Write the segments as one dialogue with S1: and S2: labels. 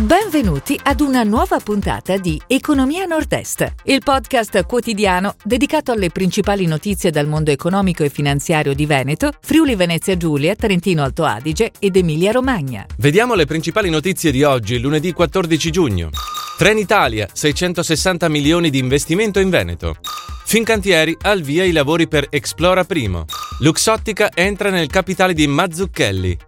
S1: Benvenuti ad una nuova puntata di Economia Nord-Est, il podcast quotidiano dedicato alle principali notizie dal mondo economico e finanziario di Veneto, Friuli Venezia Giulia, Trentino Alto Adige ed Emilia Romagna.
S2: Vediamo le principali notizie di oggi, lunedì 14 giugno. Trenitalia, 660 milioni di investimento in Veneto. Fincantieri al via i lavori per Explora Primo. Luxottica entra nel capitale di Mazzucchelli.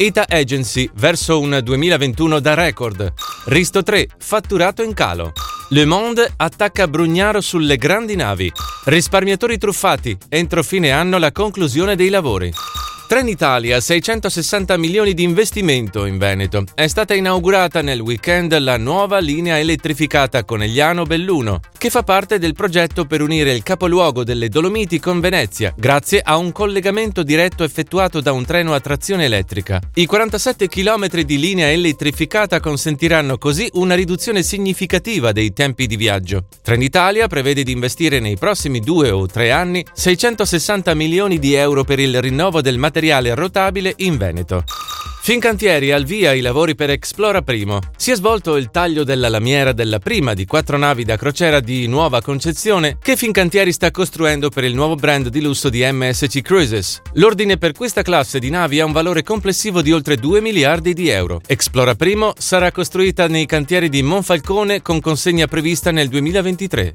S2: ETA Agency verso un 2021 da record. Risto 3, fatturato in calo. Le Monde attacca Brugnaro sulle grandi navi. Risparmiatori truffati, entro fine anno la conclusione dei lavori. Trenitalia, 660 milioni di investimento in Veneto. È stata inaugurata nel weekend la nuova linea elettrificata Conegliano-Belluno, che fa parte del progetto per unire il capoluogo delle Dolomiti con Venezia, grazie a un collegamento diretto effettuato da un treno a trazione elettrica. I 47 km di linea elettrificata consentiranno così una riduzione significativa dei tempi di viaggio. Trenitalia prevede di investire nei prossimi due o tre anni 660 milioni di euro per il rinnovo del materiale materiale rotabile in Veneto. Fincantieri al via i lavori per Explora Primo. Si è svolto il taglio della lamiera della prima di quattro navi da crociera di nuova concezione che Fincantieri sta costruendo per il nuovo brand di lusso di MSC Cruises. L'ordine per questa classe di navi ha un valore complessivo di oltre 2 miliardi di euro. Explora Primo sarà costruita nei cantieri di Monfalcone con consegna prevista nel 2023.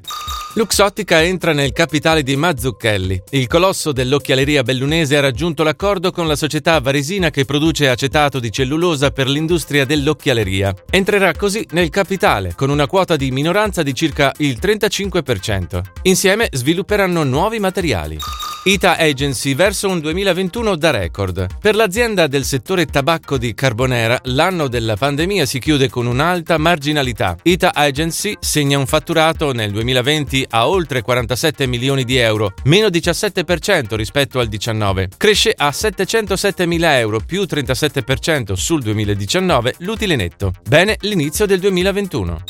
S2: Luxottica entra nel capitale di Mazzucchelli. Il colosso dell'occhialeria bellunese ha raggiunto l'accordo con la società varesina che produce acetato di cellulosa per l'industria dell'occhialeria. Entrerà così nel capitale, con una quota di minoranza di circa il 35%. Insieme svilupperanno nuovi materiali. ITA Agency verso un 2021 da record. Per l'azienda del settore tabacco di Carbonera, l'anno della pandemia si chiude con un'alta marginalità. ITA Agency segna un fatturato nel 2020 a oltre 47 milioni di euro, meno 17% rispetto al 19. Cresce a 707 mila euro, più 37% sul 2019 l'utile netto. Bene l'inizio del 2021.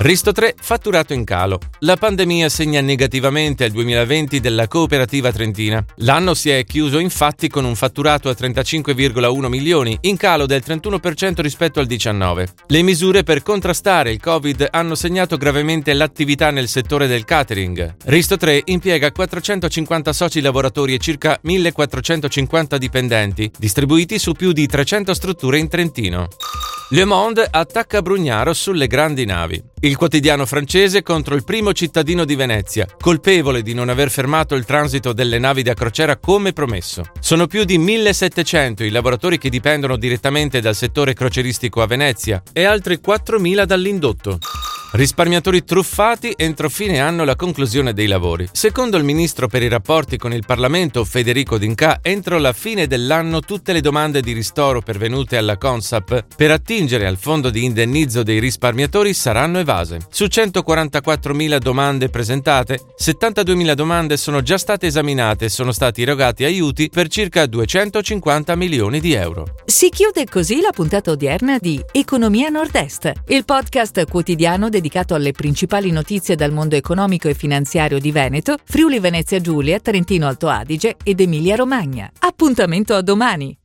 S2: Risto 3, fatturato in calo. La pandemia segna negativamente il 2020 della cooperativa trentina. L'anno si è chiuso infatti con un fatturato a 35,1 milioni, in calo del 31% rispetto al 19. Le misure per contrastare il Covid hanno segnato gravemente l'attività nel settore del catering. Risto 3 impiega 450 soci lavoratori e circa 1450 dipendenti, distribuiti su più di 300 strutture in Trentino. Le Monde attacca Brugnaro sulle grandi navi. Il quotidiano francese contro il primo cittadino di Venezia, colpevole di non aver fermato il transito delle navi da crociera come promesso. Sono più di 1700 i lavoratori che dipendono direttamente dal settore croceristico a Venezia e altri 4000 dall'indotto. Risparmiatori truffati entro fine anno la conclusione dei lavori. Secondo il ministro per i rapporti con il Parlamento Federico D'Inca, entro la fine dell'anno tutte le domande di ristoro pervenute alla Consap per attingere al fondo di indennizzo dei risparmiatori saranno evase. Su 144.000 domande presentate, 72.000 domande sono già state esaminate e sono stati erogati aiuti per circa 250 milioni di euro.
S1: Si chiude così la puntata odierna di Economia Nord-Est, il podcast quotidiano dedicato alle principali notizie dal mondo economico e finanziario di Veneto, Friuli Venezia Giulia, Trentino Alto Adige ed Emilia Romagna. Appuntamento a domani!